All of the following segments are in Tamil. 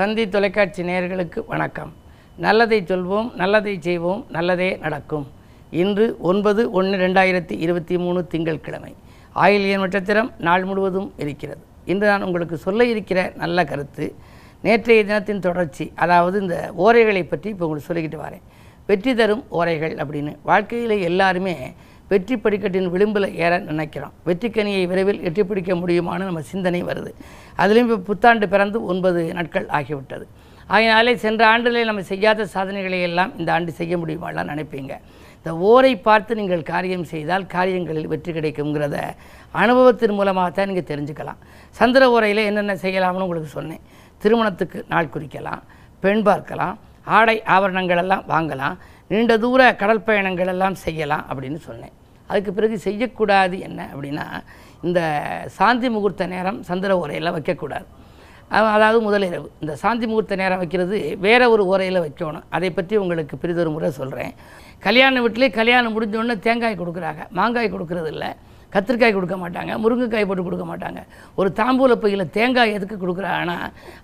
தந்தி தொலைக்காட்சி நேயர்களுக்கு வணக்கம். நல்லதை சொல்வோம் நல்லதை செய்வோம் நல்லதே நடக்கும். இன்று ஒன்பது ஒன்று ரெண்டாயிரத்தி இருபத்தி மூணு திங்கட்கிழமை. ஆயிலியன் நட்சத்திரம் நாள் முழுவதும் இருக்கிறது. இன்று நான் உங்களுக்கு சொல்ல இருக்கிற நல்ல கருத்து நேற்றைய தினத்தின் தொடர்ச்சி அதாவது இந்த ஓரைகளை பற்றி இப்போ உங்களுக்கு சொல்லிக்கிட்டு வரேன். வெற்றி தரும் ஓரைகள் அப்படின்னு. வாழ்க்கையில் எல்லாருமே வெற்றி படிக்கட்டின் விளிம்பில் ஏற நினைக்கிறோம் வெற்றிக்கனியை விரைவில் எட்டி பிடிக்க முடியுமான்னு நம்ம சிந்தனை வருது. அதுலேயும் இப்போ புத்தாண்டு பிறந்து ஒன்பது நாட்கள் ஆகிவிட்டது. ஆகினாலே சென்ற ஆண்டிலே நம்ம செய்யாத சாதனைகளை எல்லாம் இந்த ஆண்டு செய்ய முடியுமாலாம் நினைப்பீங்க. இந்த ஓரை பார்த்து நீங்கள் காரியம் செய்தால் காரியங்களில் வெற்றி கிடைக்குங்கிறத அனுபவத்தின் மூலமாக தான் நீங்கள் தெரிஞ்சுக்கலாம். சந்திர ஓரையில் என்னென்ன செய்யலாம்னு உங்களுக்கு சொன்னேன். திருமணத்துக்கு நாள் குறிக்கலாம் பெண் பார்க்கலாம் ஆடை ஆபரணங்கள் எல்லாம் வாங்கலாம் நீண்ட தூர கடல் பயணங்கள் எல்லாம் செய்யலாம் அப்படின்னு சொன்னேன். அதுக்கு பிறகு செய்யக்கூடாது என்ன அப்படின்னா இந்த சாந்தி முகூர்த்த நேரம் சந்திர ஓரையில் வைக்கக்கூடாது. அதாவது முதலிரவு இந்த சாந்தி முகூர்த்த நேரம் வைக்கிறது வேற ஒரு ஓரையில் வைக்கணும். அதை பற்றி உங்களுக்கு பெரிதொரு முறை சொல்கிறேன் கல்யாண வீட்டிலே கல்யாணம் முடிஞ்சோடனே தேங்காய் கொடுக்குறாங்க. மாங்காய் கொடுக்கறது இல்லை. கத்திரிக்காய் கொடுக்க மாட்டாங்க. முருங்கைக்காய் போட்டு கொடுக்க மாட்டாங்க. ஒரு தாம்பூல பையில் தேங்காய் எதுக்கு கொடுக்குறாங்கன்னா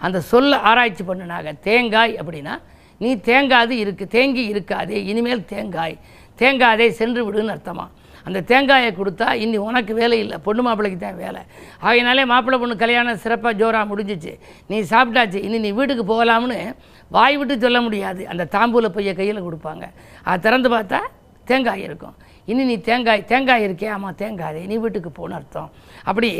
அந்த சொல்ல ஆராய்ச்சி பண்ணினாங்க. தேங்காய் அப்படின்னா நீ தேங்காது இருக்கு தேங்கி இருக்காதே இனிமேல் தேங்காய். தேங்காதே சென்று விடுன்னு அர்த்தமா? அந்த தேங்காயை கொடுத்தா இனி உனக்கு வேலை இல்லை பொண்ணு மாப்பிள்ளைக்கு தான் வேலை. ஆகையினாலே மாப்பிள்ளை பொண்ணு கல்யாணம் சிறப்பாக ஜோராக முடிஞ்சிச்சு. நீ சாப்பிட்டாச்சு இனி நீ வீட்டுக்கு போகலாம்னு வாய் விட்டு சொல்ல முடியாது. அந்த தாம்பூல பைய கையில் கொடுப்பாங்க. அதை திறந்து பார்த்தா தேங்காய் இருக்கும். இனி நீ தேங்காய் தேங்காய் இருக்கே ஆமாம் தேங்காய் நீ வீட்டுக்கு போன அர்த்தம். அப்படி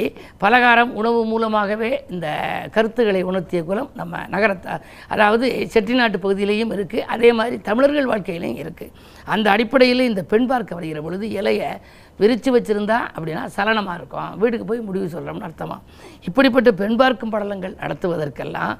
பலகாரம் உணவு மூலமாகவே இந்த கருத்துக்களை உணர்த்திய குலம் நம்ம நகரத்தை அதாவது செட்டிநாட்டு பகுதியிலையும் இருக்குது அதே மாதிரி தமிழர்கள் வாழ்க்கையிலையும் இருக்குது அந்த அடிப்படையில் இந்த பெண் பார்க்க வருகிற பொழுது இலையை விரித்து வச்சுருந்தா அப்படின்னா சலனமாக இருக்கும். வீட்டுக்கு போய் முடிவு சொல்கிறோம்னு அர்த்தமாக இப்படிப்பட்ட பெண் பார்க்கும் படலங்கள் நடத்துவதற்கெல்லாம்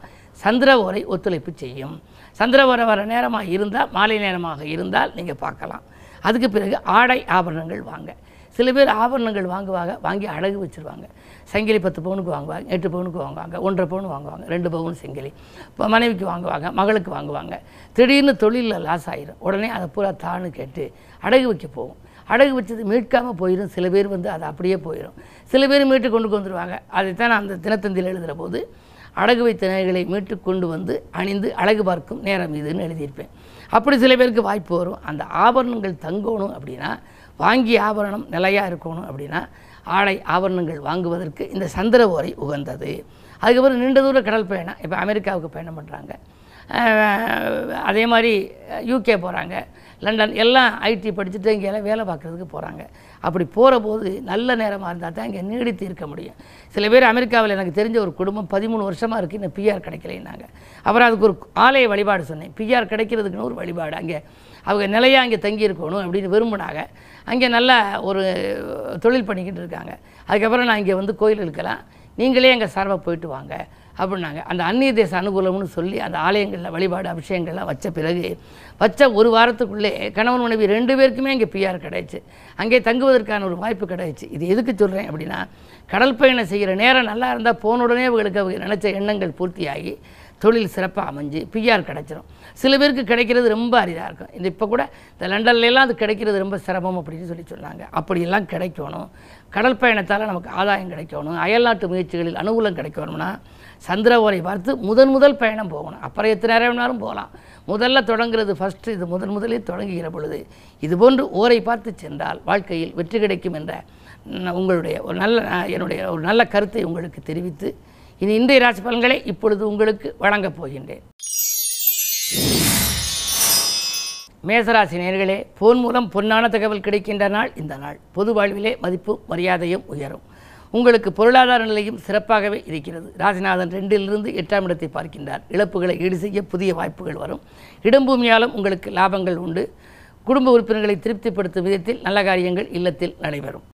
சந்திர ஓரை ஒத்துழைப்பு செய்யும். சந்திர ஓரை வர நேரமாக இருந்தால் மாலை நேரமாக இருந்தால் நீங்கள் பார்க்கலாம். அதுக்கு பிறகு ஆடை ஆபரணங்கள் வாங்க. சில பேர் ஆபரணங்கள் வாங்குவாங்க வாங்கி அழகு வச்சுருவாங்க. சங்கிலி பத்து பவுனுக்கு வாங்குவாங்க எட்டு பவுனுக்கு வாங்குவாங்க ஒன்றரை பவுன் வாங்குவாங்க ரெண்டு பவுன் செங்கிலி. இப்போ மனைவிக்கு வாங்குவாங்க மகளுக்கு வாங்குவாங்க. திடீர்னு தொழிலில் லாஸ் ஆயிரும். உடனே அதை பூரா தான்னு கேட்டு அடகு வைக்க போகும். அடகு வச்சது மீட்காமல் போயிடும் சில பேர் வந்து அது அப்படியே போயிடும் சில பேர் மீட்டு கொண்டு வந்துடுவாங்க அதைத்தான் நான் அந்த தினத்தந்தியில் எழுதுகிற போது அடகு வைத்த நகைகளை மீட்டு கொண்டு வந்து அணிந்து அழகு பார்க்கும் நேரம் இதுன்னு எழுதியிருப்பேன். அப்படி சில பேருக்கு வாய்ப்பு வரும். அந்த ஆபரணங்கள் தங்கணும் அப்படின்னா வாங்கிய ஆபரணம் நிலையாக இருக்கணும் அப்படின்னா ஆடை ஆபரணங்கள் வாங்குவதற்கு இந்த சந்திர ஓரை உகந்தது. அதுக்கப்புறம் நீண்ட தூர கடல் பயணம். இப்போ அமெரிக்காவுக்கு பயணம் பண்ணுறாங்க அதே மாதிரி யூகே போகிறாங்க லண்டன் எல்லாம் ஐடி படிச்சுட்டு இங்கே எல்லாம் வேலை பார்க்குறதுக்கு போகிறாங்க அப்படி போகிற போது நல்ல நேரமாக இருந்தால் தான் இங்கே நீடித்து இருக்க முடியும். சில பேர் அமெரிக்காவில் எனக்கு தெரிஞ்ச ஒரு குடும்பம் பதிமூணு வருஷமாக இருக்குது இன்னும் பிஆர் கிடைக்கலைன்னாங்க. அப்புறம் அதுக்கு ஒரு ஆலய வழிபாடு சொன்னேன். பிஆர் கிடைக்கிறதுக்குன்னு ஒரு வழிபாடு. அங்கே அவங்க நிலையாக அங்கே தங்கி இருக்கணும் அப்படின்னு விரும்பினாங்க. அங்கே நல்ல ஒரு தொழில் பண்ணிக்கிட்டு இருக்காங்க. அதுக்கப்புறம் நான் இங்கே வந்து கோயில் இருக்கலாம் நீங்களே எங்கள் சார்பாக போயிட்டு வாங்க. அப்படின்னாங்க. அந்த அந்நிய தேச அனுகூலம்னு சொல்லி அந்த ஆலயங்களில் வழிபாடு அபிஷேகங்கள்லாம் வச்ச பிறகு வச்ச ஒரு வாரத்துக்குள்ளே கணவன் மனைவி ரெண்டு பேருக்குமே இங்கே பிஆர் கிடைச்சு. அங்கே தங்குவதற்கான ஒரு வாய்ப்பு கிடைச்சு. இது எதுக்கு சொல்கிறேன் அப்படின்னா கடல் பயணம் செய்கிற நேரம் நல்லா இருந்தால் போன உடனே அவங்களுக்கு அவங்க நினச்ச எண்ணங்கள் பூர்த்தியாகி தொழில் சிறப்பாக அமைஞ்சு பிஆர் கிடைச்சிடும் சில பேருக்கு கிடைக்கிறது ரொம்ப அரிதாக இருக்கும். இந்த இப்போ கூட இந்த லண்டன்லலாம் அது கிடைக்கிறது ரொம்ப சிரமம் அப்படின்னு சொல்லி சொன்னாங்க. அப்படியெல்லாம் கிடைக்கணும். கடல் பயணத்தால் நமக்கு ஆதாயம் கிடைக்கணும். அயல்நாட்டு முயற்சிகளில் அனுகூலம் கிடைக்கணும்னா சந்திர ஓரை பார்த்து முதன் முதல் பயணம் போகணும். அப்புறம் எத்தனை நேரம் வேணாலும் போகலாம். முதல்ல தொடங்குறது ஃபஸ்ட்டு இது முதன் முதலில் தொடங்குகிற பொழுது இதுபோன்று ஓரை பார்த்து சென்றால் வாழ்க்கையில் வெற்றி கிடைக்கும் என்ற உங்களுடைய ஒரு நல்ல என்னுடைய ஒரு நல்ல கருத்தை உங்களுக்கு தெரிவித்து இனி இன்றைய ராசி பலன்களை இப்பொழுது உங்களுக்கு வழங்கப் போகின்றேன். மேசராசி நேர்களே போன் மூலம் பொன்னான தகவல் கிடைக்கின்ற நாள் இந்த நாள். பொது வாழ்விலே மதிப்பு மரியாதையும் உயரும். உங்களுக்கு பொருளாதார நிலையும் சிறப்பாகவே இருக்கிறது. ராசிநாதன் ரெண்டிலிருந்து எட்டாம் இடத்தை பார்க்கின்றார். இழப்புகளை ஈடு செய்ய புதிய வாய்ப்புகள் வரும். இடம்பூமியாலும் உங்களுக்கு லாபங்கள் உண்டு. குடும்ப உறுப்பினர்களை திருப்திப்படுத்தும் விதத்தில் நல்ல காரியங்கள் இல்லத்தில் நடைபெறும்.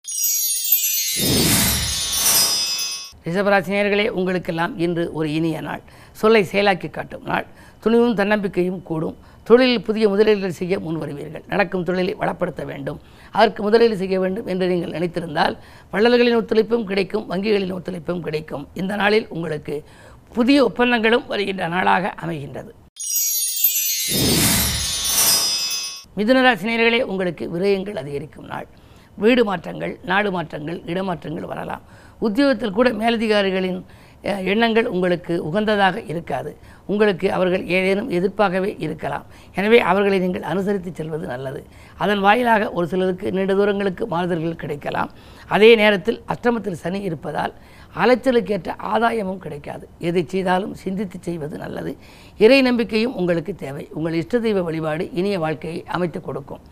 ரிஷபராசினியர்களே உங்களுக்கெல்லாம் இன்று ஒரு இனிய நாள். சொல்லை செயலாக்கி காட்டும் நாள். துணிவும் தன்னம்பிக்கையும் கூடும். தொழிலில் புதிய முதலீடுகள் செய்ய முன் வருவீர்கள் நடக்கும் தொழிலை வளப்படுத்த வேண்டும். அதற்கு முதலீடு செய்ய வேண்டும் என்று நீங்கள் நினைத்திருந்தால் வள்ளல்களின் ஒத்துழைப்பும் கிடைக்கும் வங்கிகளின் ஒத்துழைப்பும் கிடைக்கும். இந்த நாளில் உங்களுக்கு புதிய ஒப்பந்தங்களும் வருகின்ற நாளாக அமைகின்றது. மிதுனராசினியர்களே உங்களுக்கு விரயங்கள் அதிகரிக்கும் நாள். வீடு மாற்றங்கள் நாடு மாற்றங்கள் இடமாற்றங்கள் வரலாம். உத்தியோகத்தில் கூட மேலதிகாரிகளின் எண்ணங்கள் உங்களுக்கு உகந்ததாக இருக்காது. உங்களுக்கு அவர்கள் ஏதேனும் எதிர்ப்பாகவே இருக்கலாம். எனவே அவர்களை நீங்கள் அனுசரித்து செல்வது நல்லது. அதன் வாயிலாக ஒரு சிலருக்கு நீண்ட தூரங்களுக்கு மாறுதல்கள் கிடைக்கலாம். அதே நேரத்தில் அஷ்டமத்தில் சனி இருப்பதால் அலைச்சலுக்கேற்ற ஆதாயமும் கிடைக்காது. எதை செய்தாலும் சிந்தித்து செய்வது நல்லது. இறை நம்பிக்கையும் உங்களுக்கு தேவை. உங்கள் இஷ்ட தெய்வ வழிபாடு இனிய வாழ்க்கையை அமைத்துக் கொடுக்கும்.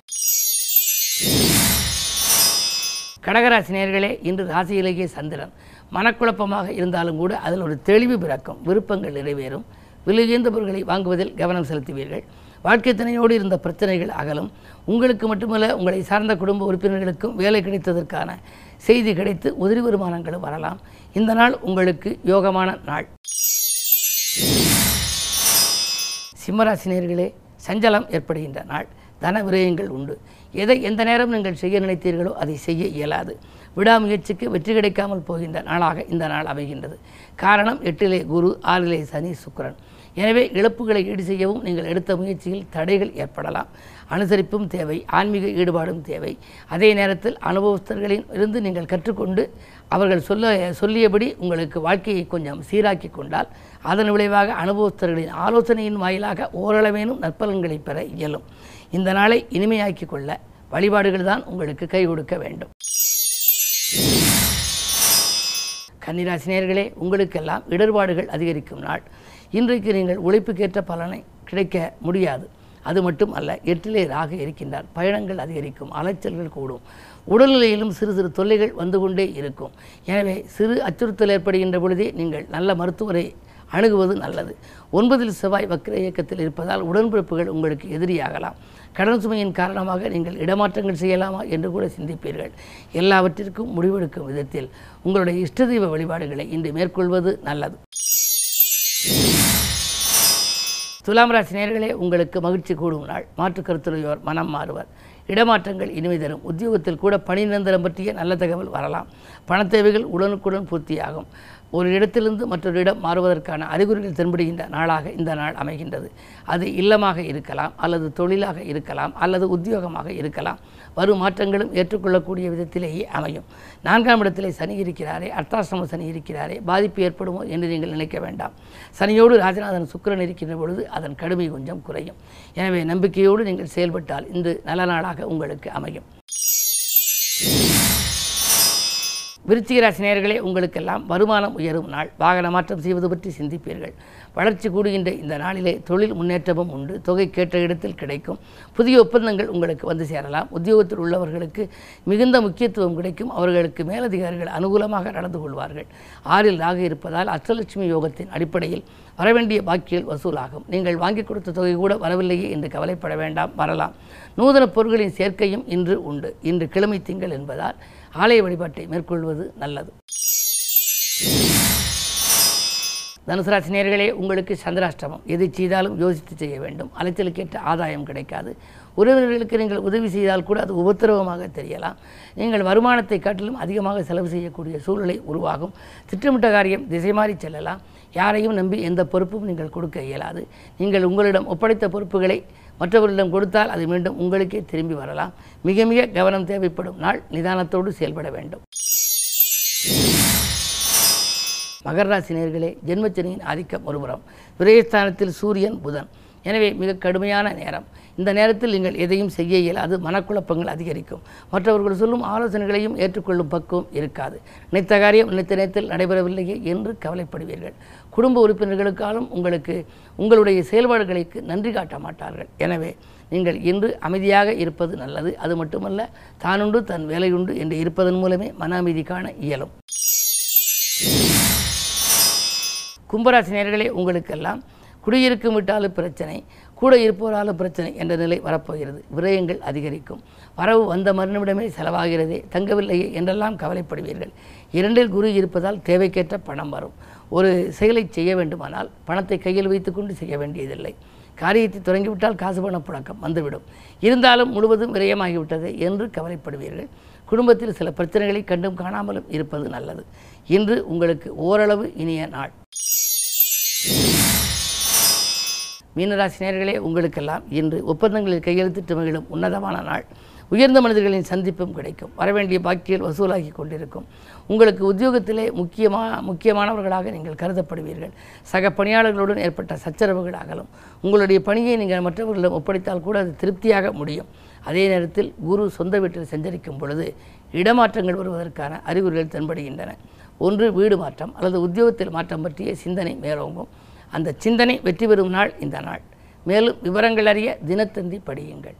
கடகராசி நேயர்களே இன்று ராசியிலேயே சந்திரன். மனக்குழப்பமாக இருந்தாலும் கூட அதில் ஒரு தெளிவு பிறக்கும் விருப்பங்கள் நிறைவேறும். விலையுயர்ந்த பொருட்களை வாங்குவதில் கவனம் செலுத்துவீர்கள். வாழ்க்கை துணையோடு இருந்த பிரச்சனைகள் அகலும். உங்களுக்கு மட்டுமல்ல உங்களை சார்ந்த குடும்ப உறுப்பினர்களுக்கும் வேலை கிடைத்ததற்கான செய்தி கிடைத்து உதிரி வருமானங்களும் வரலாம். இந்த நாள் உங்களுக்கு யோகமான நாள். சிம்மராசினியர்களே சஞ்சலம் ஏற்படுகின்ற நாள். தன விரயங்கள் உண்டு. எதை எந்த நேரம் நீங்கள் செய்ய நினைத்தீர்களோ அதை செய்ய இயலாது. விடாமுயற்சிக்கு வெற்றி கிடைக்காமல் போகின்ற நாளாக இந்த நாள் அமைகின்றது. காரணம் எட்டிலே குரு ஆறிலே சனி சுக்கரன். எனவே இழப்புகளை ஈடு செய்யவும் நீங்கள் எடுத்த முயற்சியில் தடைகள் ஏற்படலாம். அனுசரிப்பும் தேவை ஆன்மீக ஈடுபாடும் தேவை. அதே நேரத்தில் அனுபவஸ்தர்களின் இருந்து நீங்கள் கற்றுக்கொண்டு அவர்கள் சொல்ல சொல்லியபடி உங்களுக்கு வாழ்க்கையை கொஞ்சம் சீராக்கி கொண்டால் அதன் விளைவாக அனுபவஸ்தர்களின் ஆலோசனையின் வாயிலாக ஓரளவேனும் நற்பலன்களை பெற இயலும். இந்த நாளை இனிமையாக்கி கொள்ள வழிபாடுகள் தான் உங்களுக்கு கை கொடுக்க வேண்டும். கன்னிராசினியர்களே உங்களுக்கெல்லாம் இடர்பாடுகள் அதிகரிக்கும் நாள். இன்றைக்கு நீங்கள் உழைப்புக்கேற்ற பலனை கிடைக்க முடியாது. அது மட்டும் அல்ல எட்டிலே ராக இருக்கின்றார். பயணங்கள் அதிகரிக்கும் அலைச்சல்கள் கூடும். உடல்நிலையிலும் சிறு சிறு தொல்லைகள் வந்து கொண்டே இருக்கும். எனவே சிறு அச்சுறுத்தல் ஏற்படுகின்ற பொழுதே நீங்கள் நல்ல மருத்துவரை அணுகுவது நல்லது. ஒன்பதில் செவ்வாய் வக்ர இயக்கத்தில் இருப்பதால் உடன்பிறப்புகள் உங்களுக்கு எதிரியாகலாம். கடன் சுமையின் காரணமாக நீங்கள் இடமாற்றங்கள் செய்யலாமா என்று கூட சிந்திப்பீர்கள். எல்லாவற்றிற்கும் முடிவெடுக்கும் விதத்தில் உங்களுடைய இஷ்டதெய்வ வழிபாடுகளை இன்று மேற்கொள்வது நல்லது. துலாம் ராசி நேர்களே உங்களுக்கு மகிழ்ச்சி கூடும் நாள். மாற்று கருத்துடையோர் மனம் மாறுவர். இடமாற்றங்கள் இனிமை தரும். உத்தியோகத்தில் கூட பணி நிரந்தரம் பற்றிய நல்ல தகவல் வரலாம். பண தேவைகள் உடனுக்குடன் பூர்த்தியாகும். ஒரு இடத்திலிருந்து மற்றொரு இடம் மாறுவதற்கான அறிகுறிகள் தென்படுகின்ற நாளாக இந்த நாள் அமைகின்றது. அது இல்லமாக இருக்கலாம் அல்லது தொழிலாக இருக்கலாம் அல்லது உத்தியோகமாக இருக்கலாம். வரும் மாற்றங்களும் ஏற்றுக்கொள்ளக்கூடிய விதத்திலேயே அமையும். நான்காம் இடத்திலே சனி இருக்கிறாரே அர்த்தாசிரம சனி இருக்கிறாரே பாதிப்பு ஏற்படுமோ என்று நீங்கள் நினைக்க வேண்டாம். சனியோடு ராஜநாதன் சுக்கரன் இருக்கின்ற பொழுது அதன் கடுமை கொஞ்சம் குறையும். எனவே நம்பிக்கையோடு நீங்கள் செயல்பட்டால் இன்று நல்ல நாளாக உங்களுக்கு அமையும். விருச்சிக ராசி உங்களுக்கெல்லாம் வருமானம் உயரும் நாள். வாகன மாற்றம் செய்வது பற்றி சிந்திப்பீர்கள். வளர்ச்சி கூடுகின்ற இந்த நாளிலே தொழில் முன்னேற்றமும் உண்டு. தொகை கேட்ட இடத்தில் கிடைக்கும். புதிய ஒப்பந்தங்கள் உங்களுக்கு வந்து சேரலாம். உத்தியோகத்தில் உள்ளவர்களுக்கு மிகுந்த முக்கியத்துவம் கிடைக்கும். அவர்களுக்கு மேலதிகாரிகள் அனுகூலமாக நடந்து கொள்வார்கள். ஆறில் ராக இருப்பதால் அஷ்டலட்சுமி யோகத்தின் அடிப்படையில் வரவேண்டிய பாக்கியில் வசூலாகும். நீங்கள் வாங்கி கொடுத்த தொகை கூட வரவில்லையே என்று கவலைப்பட வேண்டாம். வரலாம். நூதன பொருட்களின் சேர்க்கையும் இன்று உண்டு. இன்று கிழமை திங்கள் என்பதால் ஆலய வழிபாட்டை மேற்கொள்வது நல்லது. தனுசு ராசி உங்களுக்கு சந்திராஷ்டமம். எதை செய்தாலும் யோசித்து செய்ய வேண்டும். அலைச்சலுக்கேற்ற ஆதாயம் கிடைக்காது. உறவினர்களுக்கு நீங்கள் உதவி செய்தால் கூட அது உபத்திரவமாக தெரியலாம். நீங்கள் வருமானத்தை காட்டிலும் அதிகமாக செலவு செய்யக்கூடிய சூழ்நிலை உருவாகும். திட்டமிட்ட காரியம் திசை மாறி செல்லலாம். யாரையும் நம்பி எந்த பொறுப்பும் நீங்கள் கொடுக்க இயலாது. நீங்கள் உங்களிடம் ஒப்படைத்த பொறுப்புகளை மற்றவர்களிடம் கொடுத்தால் அது மீண்டும் உங்களுக்கே திரும்பி வரலாம். மிக மிக கவனம் தேவைப்படும் நாள். நிதானத்தோடு செயல்பட வேண்டும். மகர ராசி நேர்களே ஜென்மச்சனியின் ஆதிக்கம் ஒருபுறம். விரயஸ்தானத்தில் சூரியன் புதன். எனவே மிக கடுமையான நேரம். இந்த நேரத்தில் நீங்கள் எதையும் செய்ய இயலாது மனக்குழப்பங்கள் அதிகரிக்கும். மற்றவர்கள் சொல்லும் ஆலோசனைகளையும் ஏற்றுக்கொள்ளும் பக்குவம் இருக்காது. நினைத்த காரியம் நினைத்த நேரத்தில் நடைபெறவில்லையே என்று கவலைப்படுவீர்கள். குடும்ப உறுப்பினர்களுக்காலும் உங்களுக்கு உங்களுடைய செயல்பாடுகளுக்கு நன்றி காட்ட மாட்டார்கள். எனவே நீங்கள் இன்று அமைதியாக இருப்பது நல்லது. அது மட்டுமல்ல தானுண்டு தன் வேலையுண்டு என்று இருப்பதன் மூலமே மன அமைதி காண இயலும். கும்பராசி நேர்களே உங்களுக்கெல்லாம் குடியிருக்கும் விட்டாலும் பிரச்சனை கூட இருப்பவராலும் பிரச்சனை என்ற நிலை வரப்போகிறது. விரயங்கள் அதிகரிக்கும். வரவு வந்த மறுநிமிடமே செலவாகிறதே தங்கவில்லையே என்றெல்லாம் கவலைப்படுவீர்கள். இரண்டில் குரு இருப்பதால் தேவைக்கேற்ற பணம் வரும். ஒரு செயலை செய்ய வேண்டுமானால் பணத்தை கையில் வைத்துக்கொண்டு செய்ய வேண்டியதில்லை. காரியத்தை தொடங்கிவிட்டால் காசு பண புழக்கம் வந்துவிடும். இருந்தாலும் முழுவதும் விரயமாகிவிட்டது என்று கவலைப்படுவீர்கள். குடும்பத்தில் சில பிரச்சனைகளை கண்டும் காணாமலும் இருப்பது நல்லது. இன்று உங்களுக்கு ஓரளவு இனிய நாள். மீனராசினியர்களே உங்களுக்கெல்லாம் இன்று ஒப்பந்தங்களில் கையெழுத்திட்டு மகிழும் உன்னதமான நாள். உயர்ந்த மனிதர்களின் சந்திப்பும் கிடைக்கும். வரவேண்டிய பாக்கியல் வசூலாகி கொண்டிருக்கும். உங்களுக்கு உத்தியோகத்திலே முக்கியமாக முக்கியமானவர்களாக நீங்கள் கருதப்படுவீர்கள். சக பணியாளர்களுடன் ஏற்பட்ட சச்சரவுகள் அகலும். உங்களுடைய பணியை நீங்கள் மற்றவர்களிடம் ஒப்படைத்தால் கூட அது திருப்தியாக முடியும். அதே நேரத்தில் குரு சொந்த வீட்டில் சஞ்சரிக்கும் பொழுது இடமாற்றங்கள் வருவதற்கான அறிகுறிகள் தென்படுகின்றன. ஒன்று வீடு மாற்றம் அல்லது உத்தியோகத்தில் மாற்றம் பற்றிய சிந்தனை மேலோங்கும். அந்த சிந்தனை வெற்றி பெறும் நாள் இந்த நாள். மேலும் விவரங்கள் அறிய தினத்தந்தி படியுங்கள்.